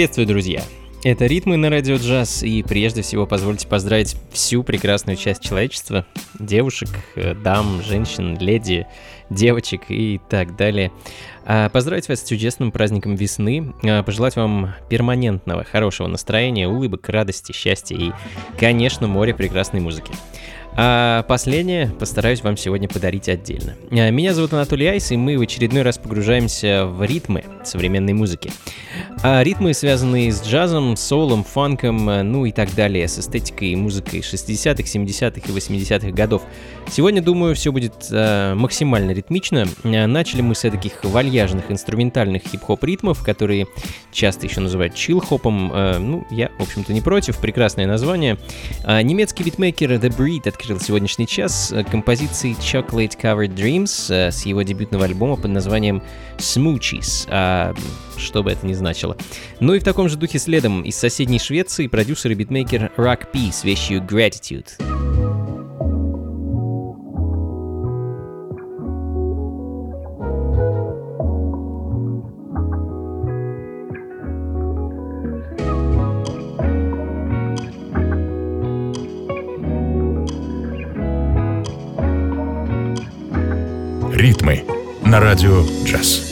Приветствую, друзья! Это «Ритмы на радио джаз», и прежде всего позвольте поздравить всю прекрасную часть человечества, девушек, э, дам, женщин, леди, девочек и так далее. А, поздравить вас с чудесным праздником весны, а, пожелать вам перманентного, хорошего настроения, улыбок, радости, счастья и, конечно, море прекрасной музыки. А последнее постараюсь вам сегодня подарить отдельно. А, меня зовут Анатолий Айс, и мы в очередной раз погружаемся в ритмы современной музыки. А ритмы, связанные с джазом, соулом, фанком, э, ну и так далее, с эстетикой и музыкой 60-х, 70-х и 80-х годов. Сегодня, думаю, все будет э, максимально ритмично. Начали мы с таких вальяжных инструментальных хип-хоп ритмов, которые часто еще называют чил-хопом. Э, ну, я, в общем-то, не против, прекрасное название. Э, немецкий битмейкер The Breed открыл сегодняшний час э, композицией Chocolate Covered Dreams э, с его дебютного альбома под названием Smoochies. А, что бы это ни значило. Ну и в таком же духе следом из соседней Швеции продюсер и битмейкер Rock P с вещью Gratitude. Радио «Джаз».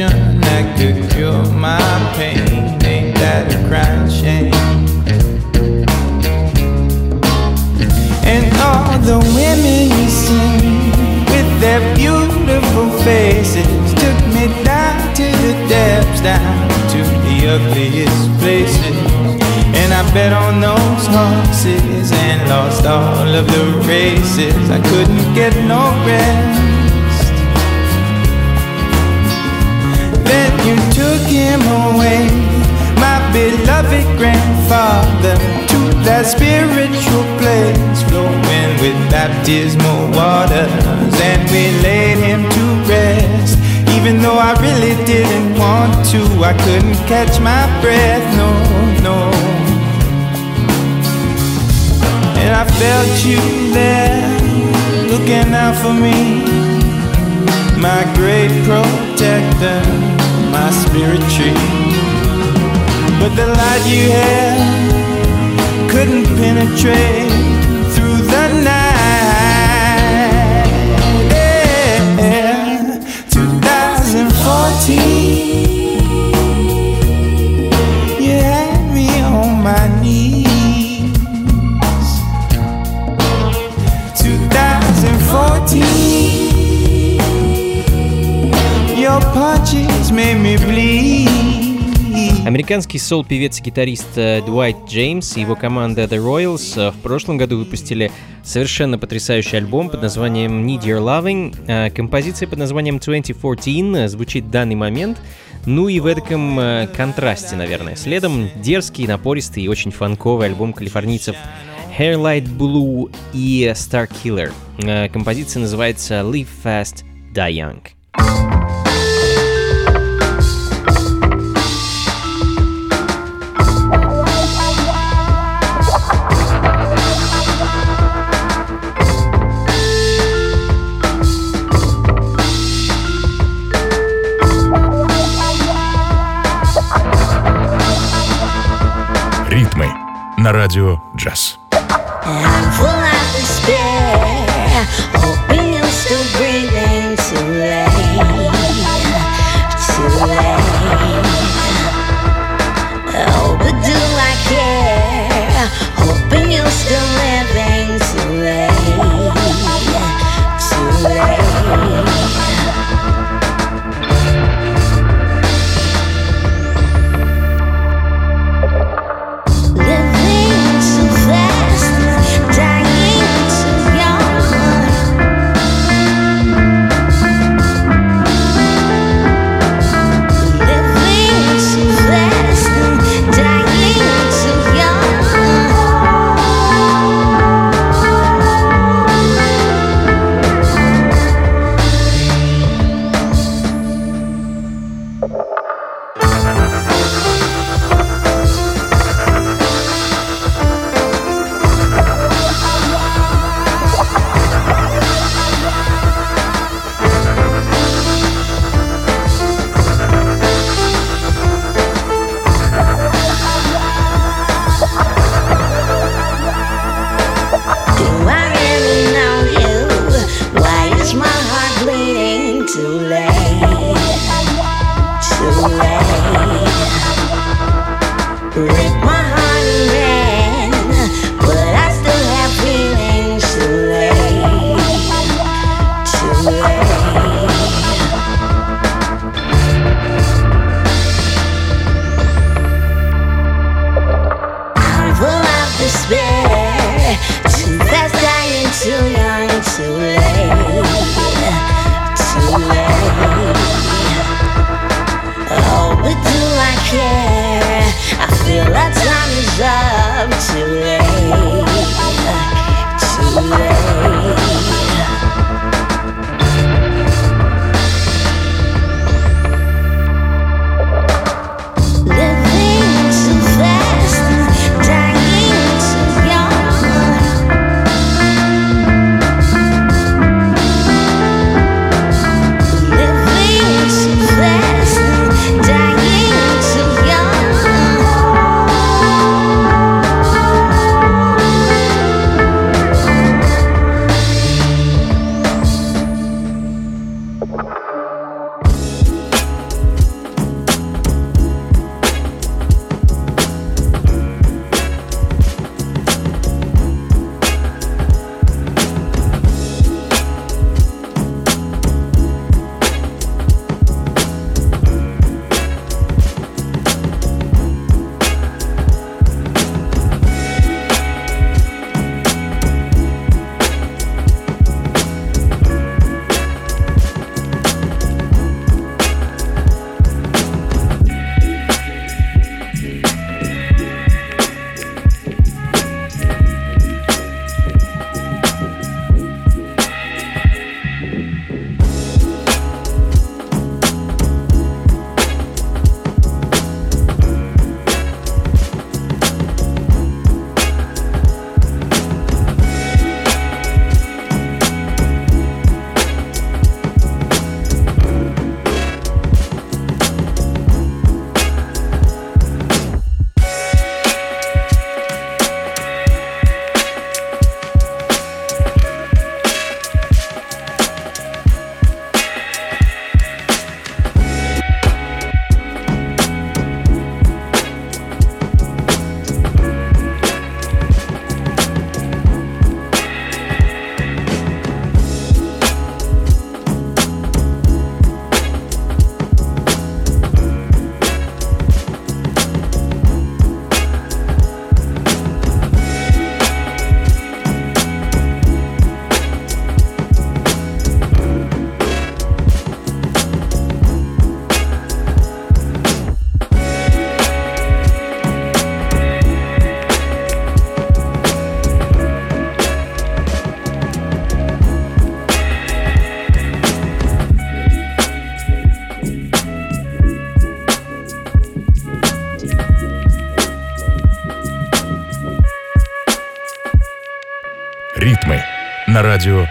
Potion that could cure my pain. Ain't that a crying shame? And all the women you see with their beautiful faces took me down to the depths, down to the ugliest places. And I bet on those horses and lost all of the races. I couldn't get no rest. Him away, my beloved grandfather, to that spiritual place flowing with baptismal waters. And we laid him to rest. Even though I really didn't want to, I couldn't catch my breath, no, no. And I felt you there, looking out for me, my great protector, my spirit tree. But the light you had couldn't penetrate through the night. Yeah, 2014. Американский сол-певец и гитарист э, Дуайт Джеймс и его команда The Royals э, в прошлом году выпустили совершенно потрясающий альбом под названием Need Your Loving. Э, Композиция под названием 2014 звучит в данный момент, ну и в этом контрасте, наверное. Следом дерзкий, напористый и очень фанковый альбом калифорнийцев Hairlight Blue и Star Killer. Композиция называется Live Fast, Die Young. на радио джаз. I'm full of despair, hoping you're still breathing too late, too late. Радио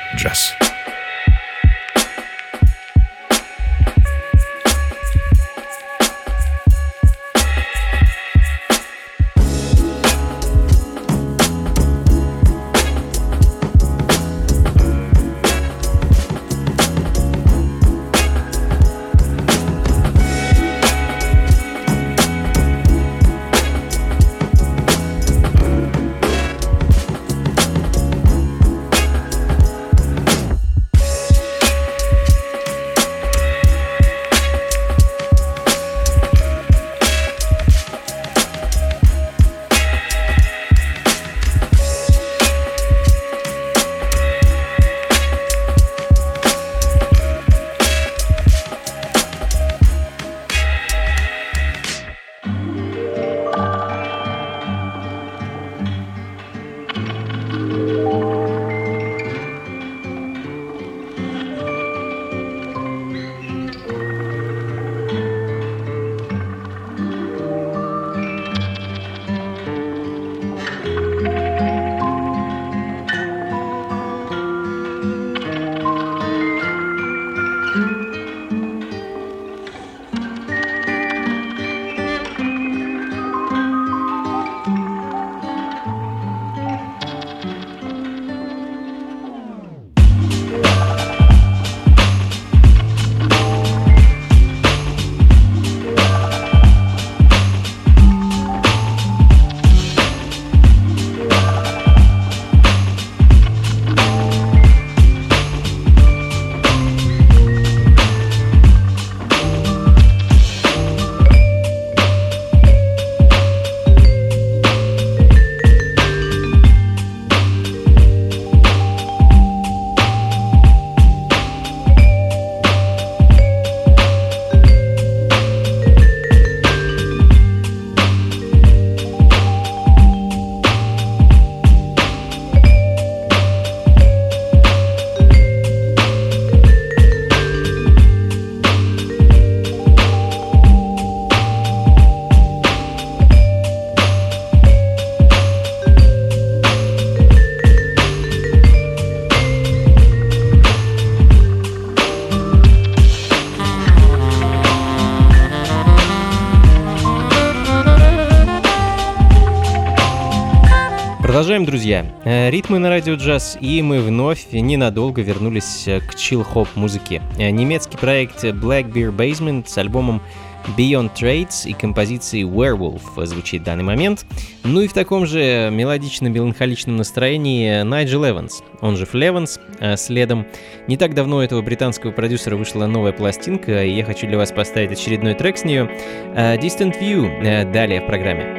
Продолжаем, друзья. Э, ритмы на радио джаз, и мы вновь ненадолго вернулись э, к чил-хоп музыке. Э, немецкий проект Black Bear Basement с альбомом Beyond Trades и композицией Werewolf звучит в данный момент. Ну и в таком же мелодично-меланхоличном настроении Найджел Эванс, он же Флеванс, следом. Не так давно у этого британского продюсера вышла новая пластинка, и я хочу для вас поставить очередной трек с нее. Distant View далее в программе.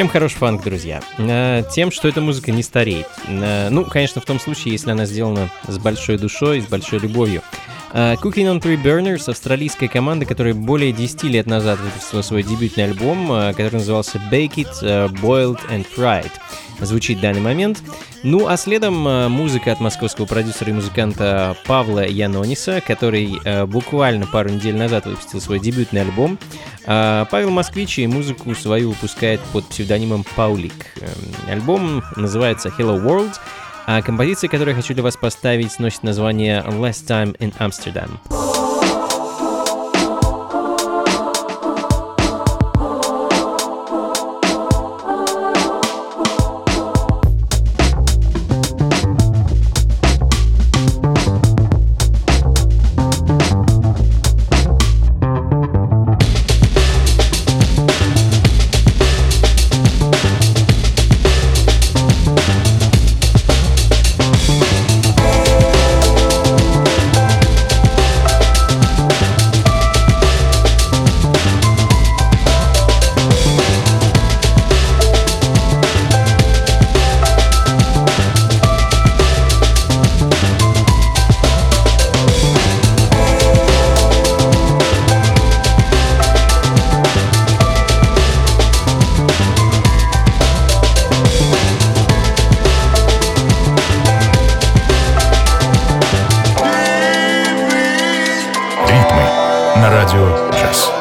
Чем хорош фанк, друзья? Э, тем, что эта музыка не стареет. Э, ну, конечно, в том случае, если она сделана с большой душой, с большой любовью. Э, Cooking on Three Burners — австралийская команда, которая более 10 лет назад выпустила свой дебютный альбом, э, который назывался Bake It, э, Boiled and Fried. Звучит в данный момент. Ну а следом музыка от московского продюсера и музыканта Павла Янониса, который буквально пару недель назад выпустил свой дебютный альбом. Павел Москвич и музыку свою выпускает под псевдонимом Паулик. Эм, альбом называется Hello World — а композиция, которую я хочу для вас поставить, носит название Last Time in Amsterdam. радио «Час».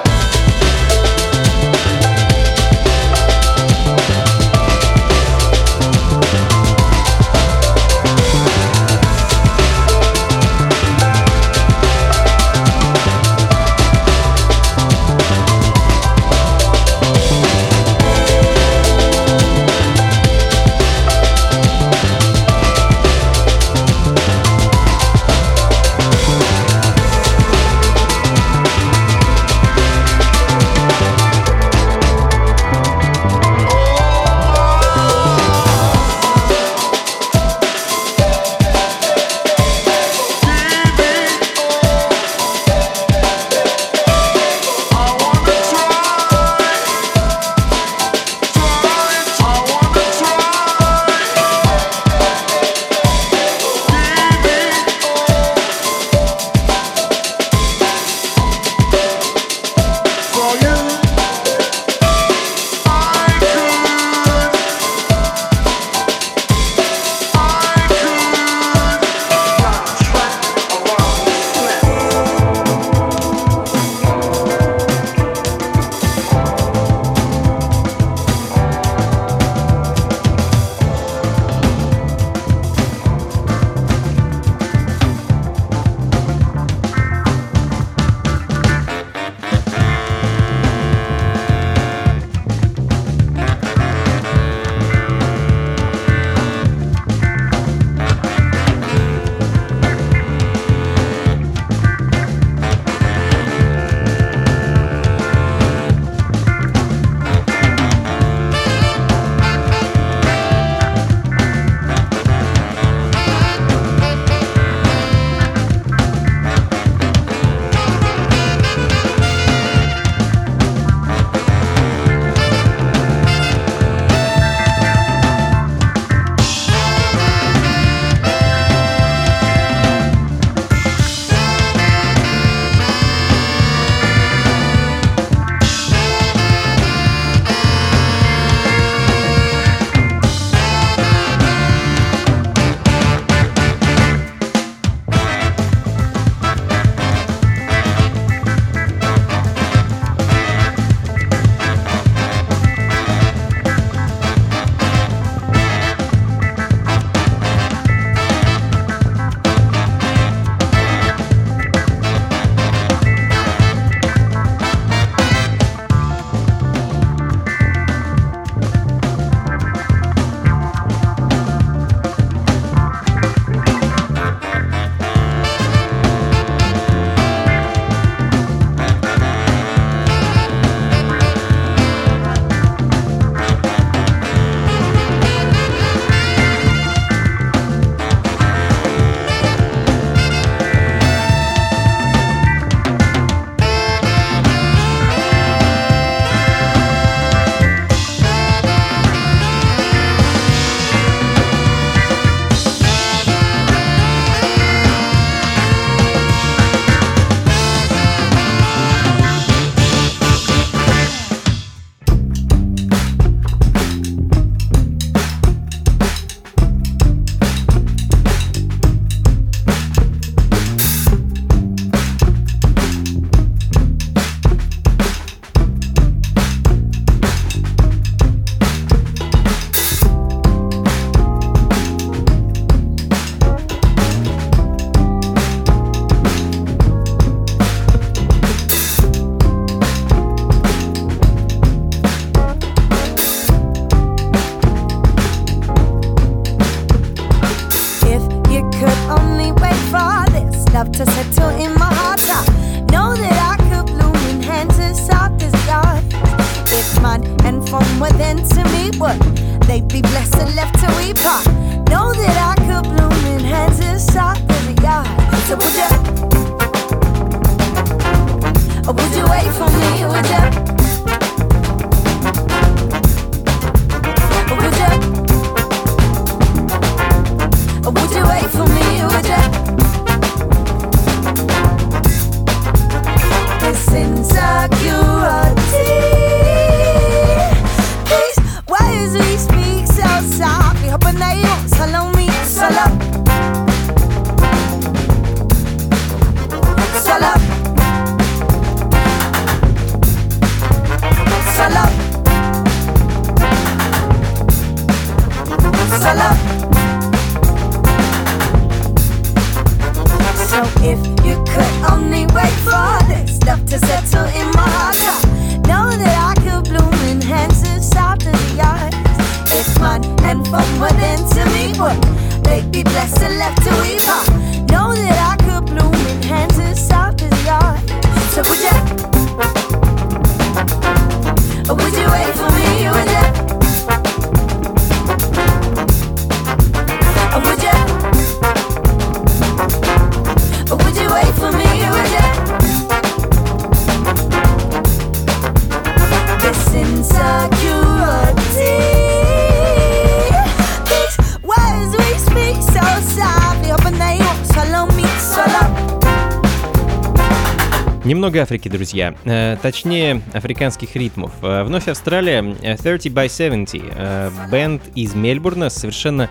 Немного Африки, друзья. Э, точнее, африканских ритмов. Э, вновь Австралия, э, 30 by 70. Э, бенд из Мельбурна совершенно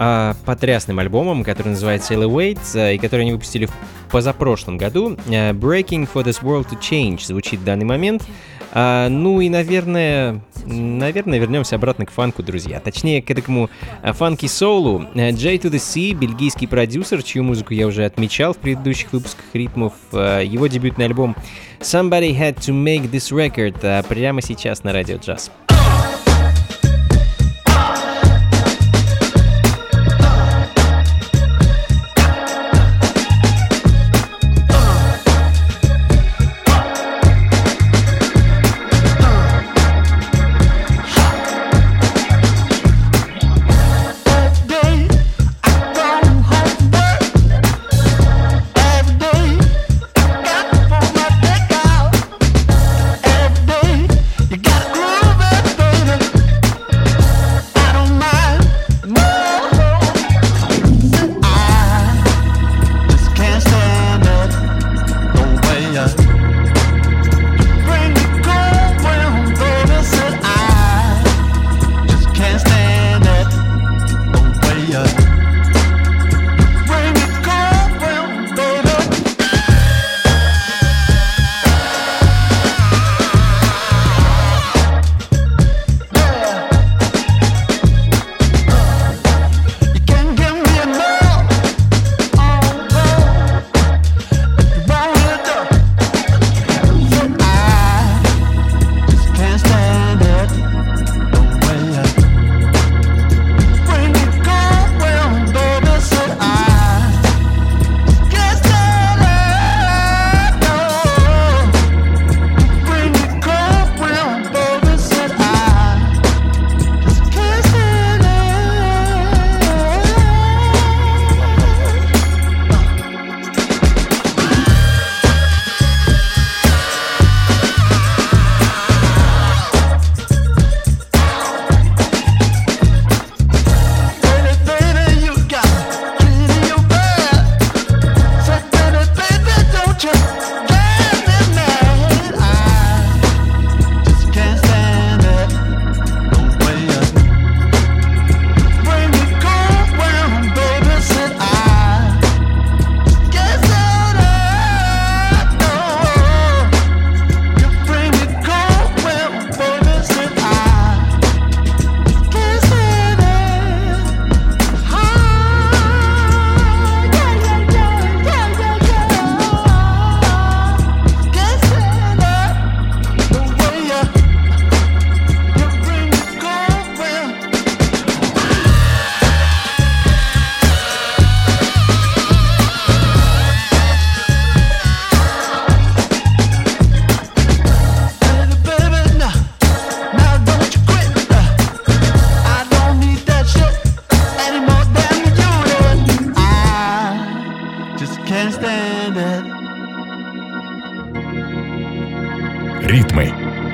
э, потрясным альбомом, который называется Elevate, э, и который они выпустили в позапрошлом году. Э, Breaking for this world to change звучит в данный момент. А, ну и, наверное, наверное, вернемся обратно к фанку, друзья. Точнее, к этому а, фанки-соулу. А, J to the C, бельгийский продюсер, чью музыку я уже отмечал в предыдущих выпусках ритмов. А, Его дебютный альбом Somebody Had to Make This Record прямо сейчас на радио джаз.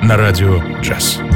На радио «Джаз».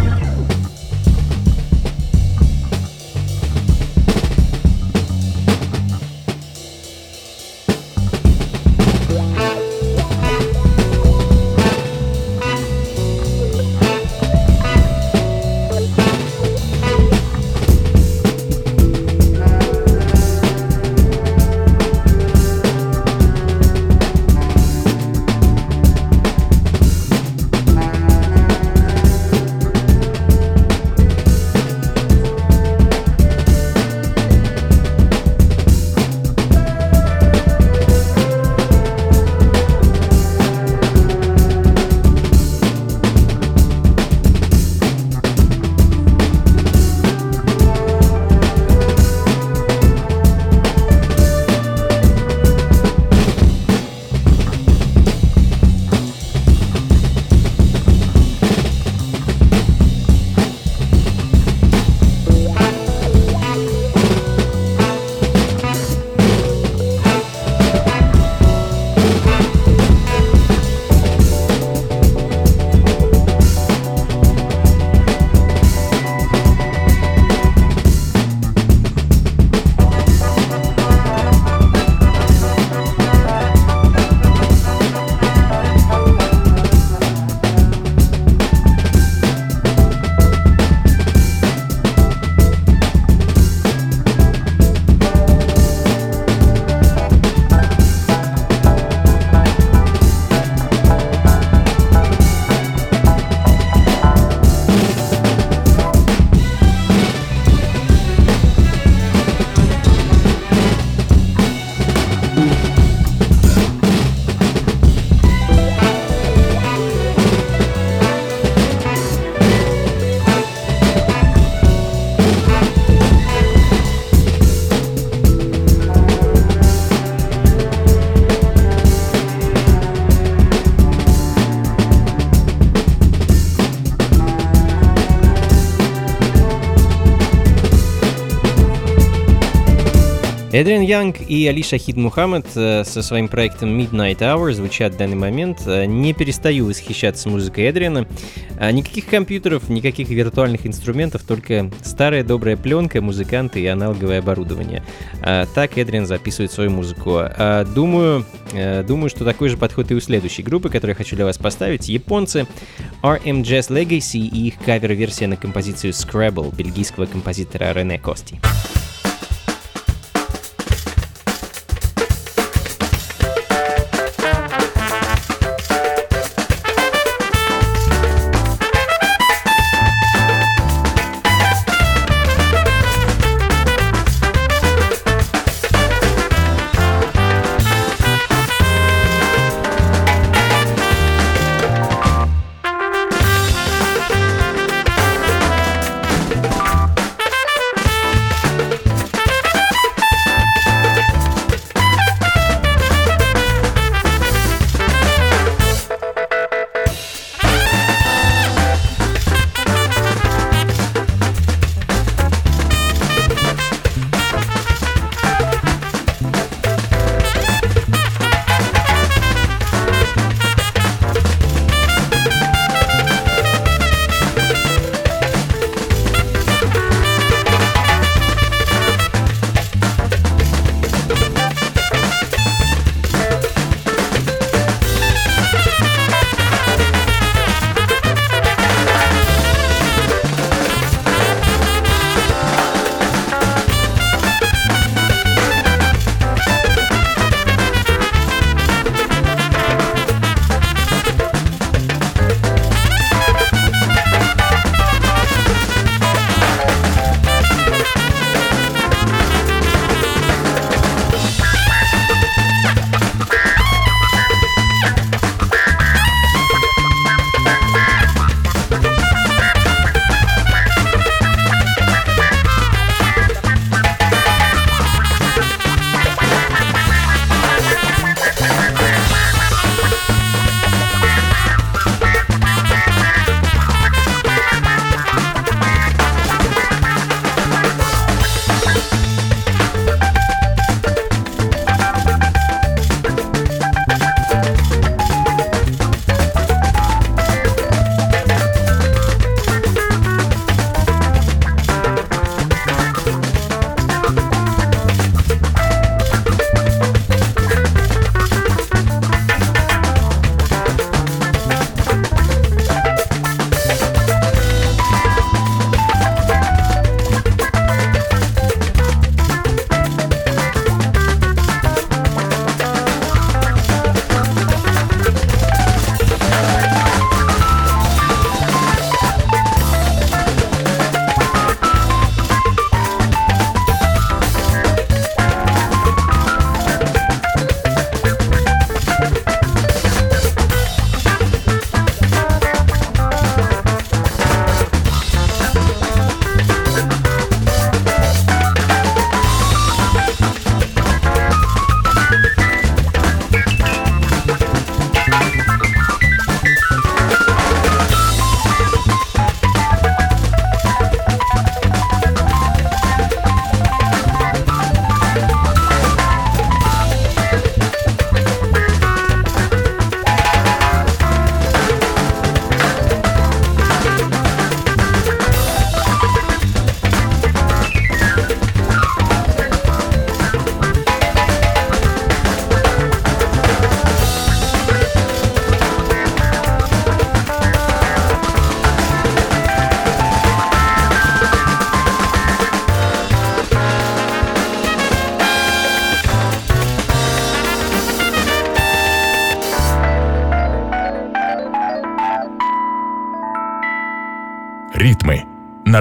Эдриан Янг и Али Шахид Мухаммад э, со своим проектом Midnight Hour звучат в данный момент. Э, не перестаю восхищаться музыкой Эдриана. Э, никаких компьютеров, никаких виртуальных инструментов, только старая добрая пленка, музыканты и аналоговое оборудование. Так Эдриан записывает свою музыку. Думаю, думаю, что такой же подход и у следующей группы, которую я хочу для вас поставить. Японцы RM Jazz Legacy и их кавер-версия на композицию Scrabble бельгийского композитора Рене Кости.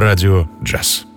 Радио «Джаз».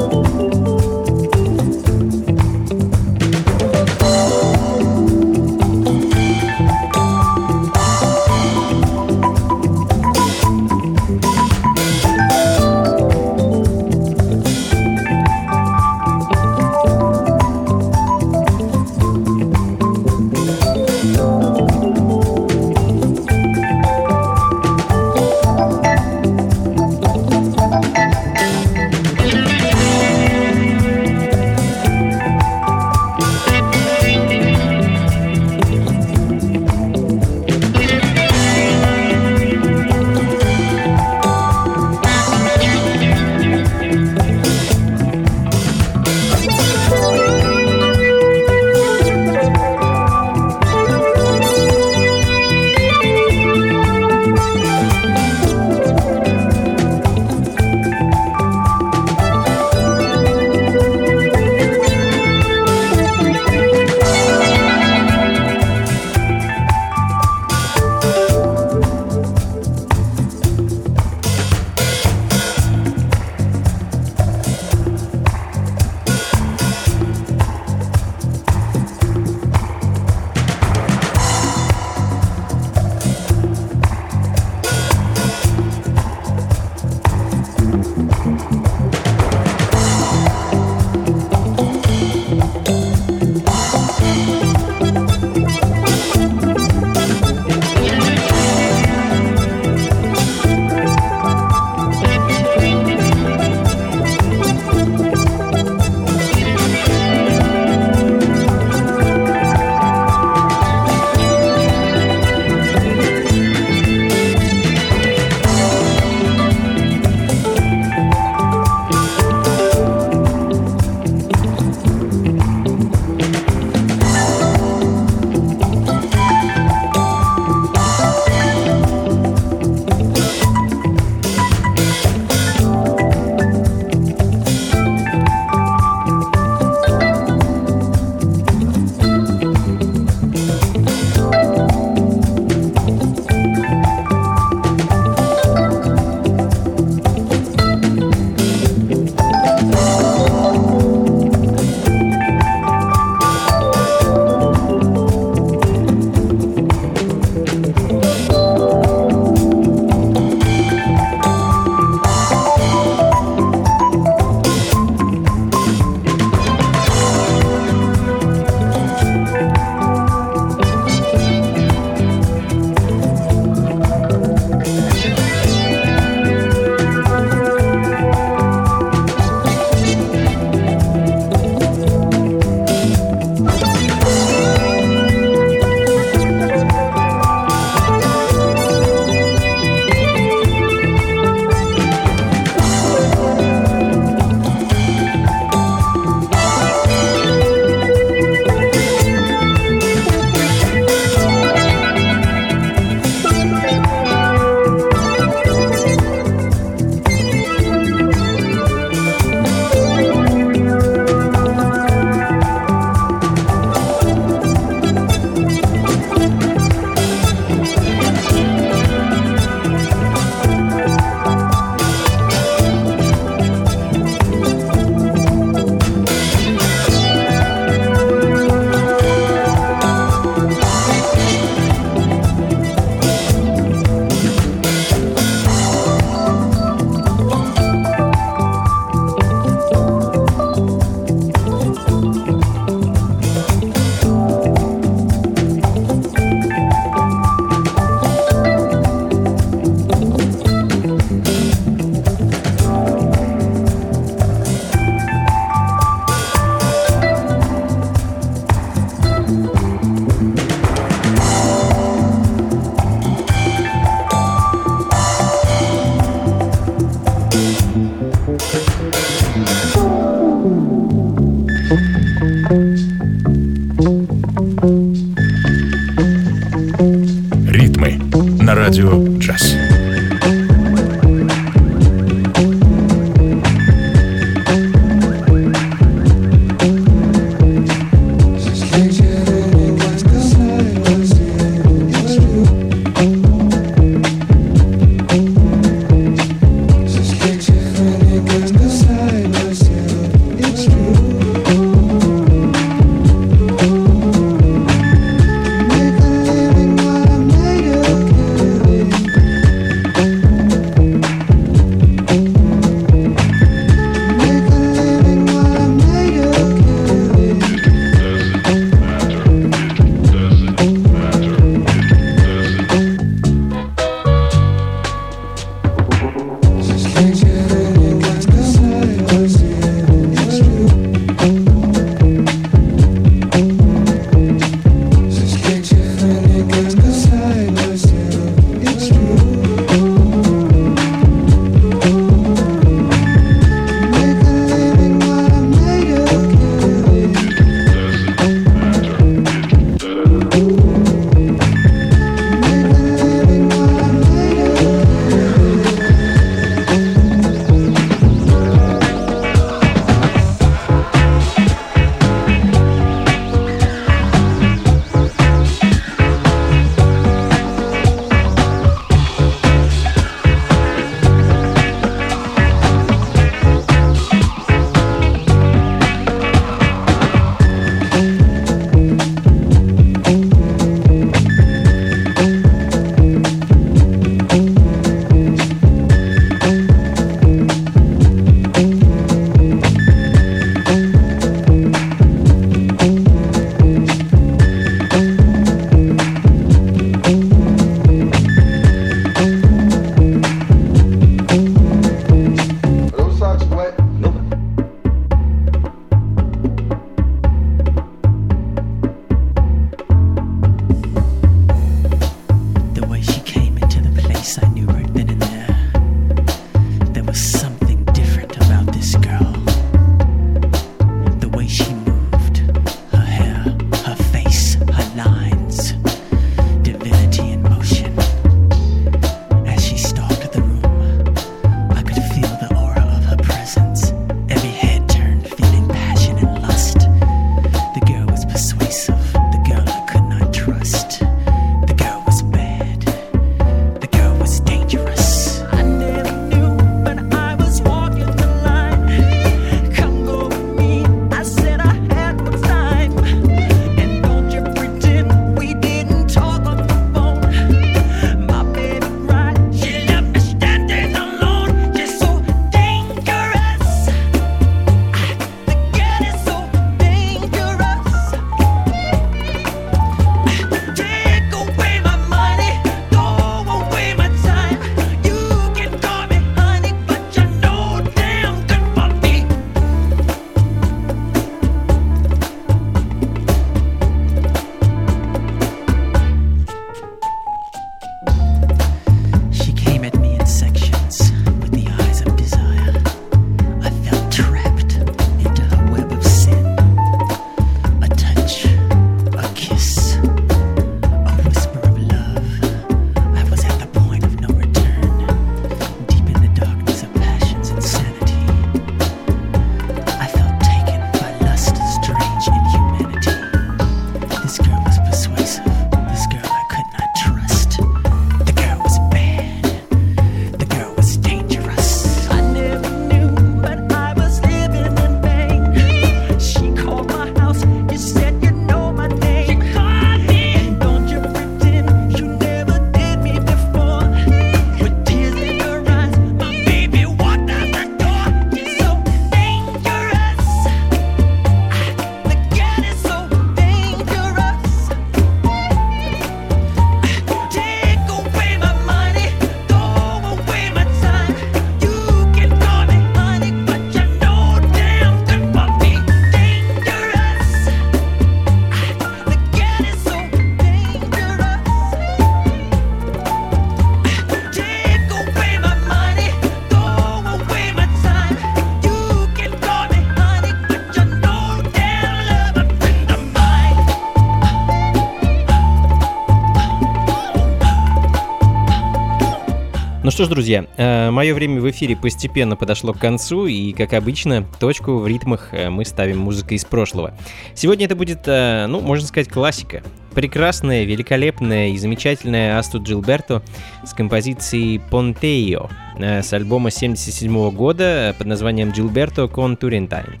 Что ж, друзья, э, мое время в эфире постепенно подошло к концу, и, как обычно, точку в ритмах э, мы ставим музыкой из прошлого. Сегодня это будет, э, ну, можно сказать, классика. Прекрасная, великолепная и замечательная Асту Джилберто с композицией «Понтео» с альбома 77 года под названием «Джилберто кон Турентайн».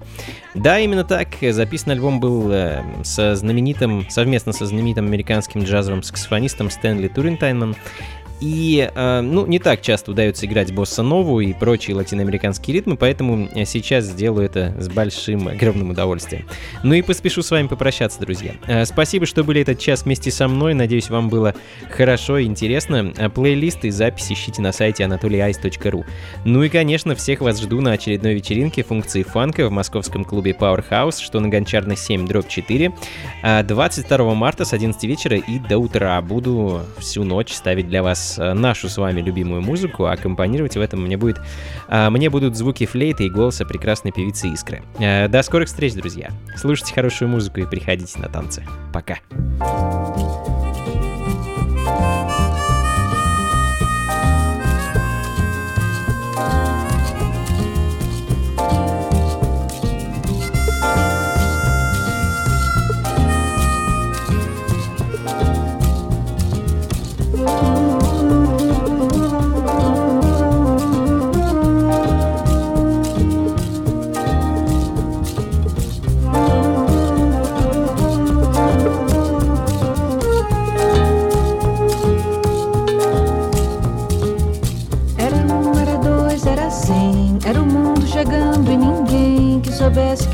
Да, именно так. Записан альбом был со знаменитым, совместно со знаменитым американским джазовым саксофонистом Стэнли Турентайном и, э, ну, не так часто удается играть босса нову и прочие латиноамериканские ритмы, поэтому сейчас сделаю это с большим, огромным удовольствием. Ну и поспешу с вами попрощаться, друзья. Э, спасибо, что были этот час вместе со мной. Надеюсь, вам было хорошо и интересно. Э, плейлисты и записи ищите на сайте anatolyice.ru. Ну и, конечно, всех вас жду на очередной вечеринке функции фанка в московском клубе Powerhouse, что на Гончарной 7, дробь 4, 22 марта с 11 вечера и до утра. Буду всю ночь ставить для вас Э, нашу с вами любимую музыку, а аккомпанировать в этом мне будет а, мне будут звуки флейты и голоса прекрасной певицы Искры. А, до скорых встреч, друзья. Слушайте хорошую музыку и приходите на танцы. Пока. soubesse que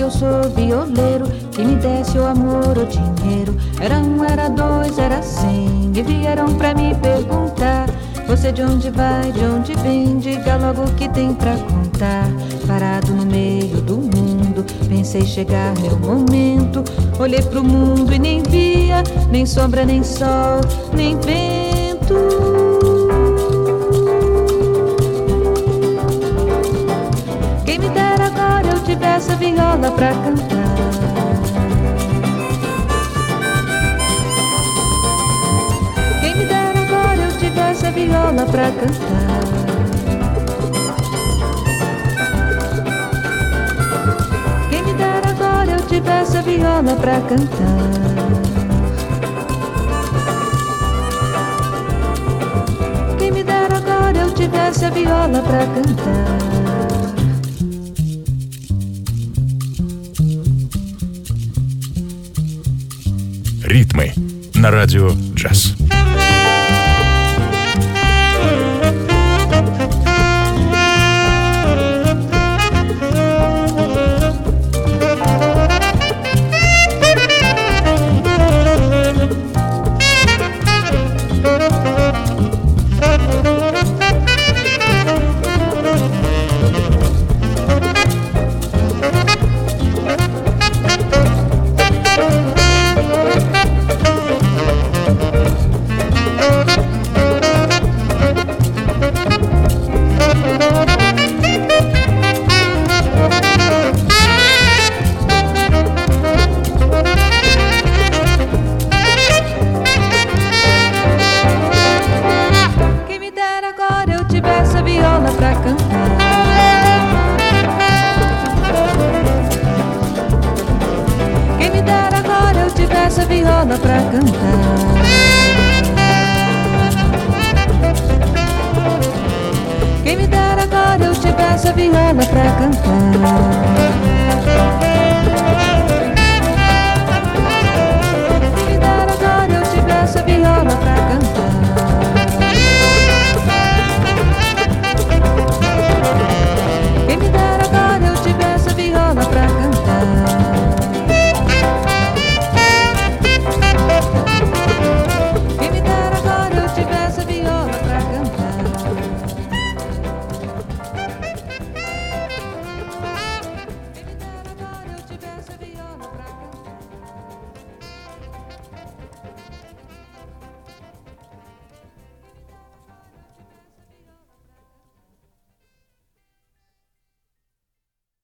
eu sou violeiro, que me desse o amor, o dinheiro. Era um, era dois, era cem, e vieram pra me perguntar. Você de onde vai, de onde vem, diga logo o que tem pra contar. Parado no meio do mundo, pensei chegar meu momento. Olhei pro mundo e nem via, nem sombra, nem sol, nem vento. Viola pra cantar. Quem me dera agora eu tivesse a viola pra cantar. Quem me dera agora eu tivesse a viola pra cantar. Quem me dera agora eu tivesse a viola pra cantar. Ритмы на радио «Джаз».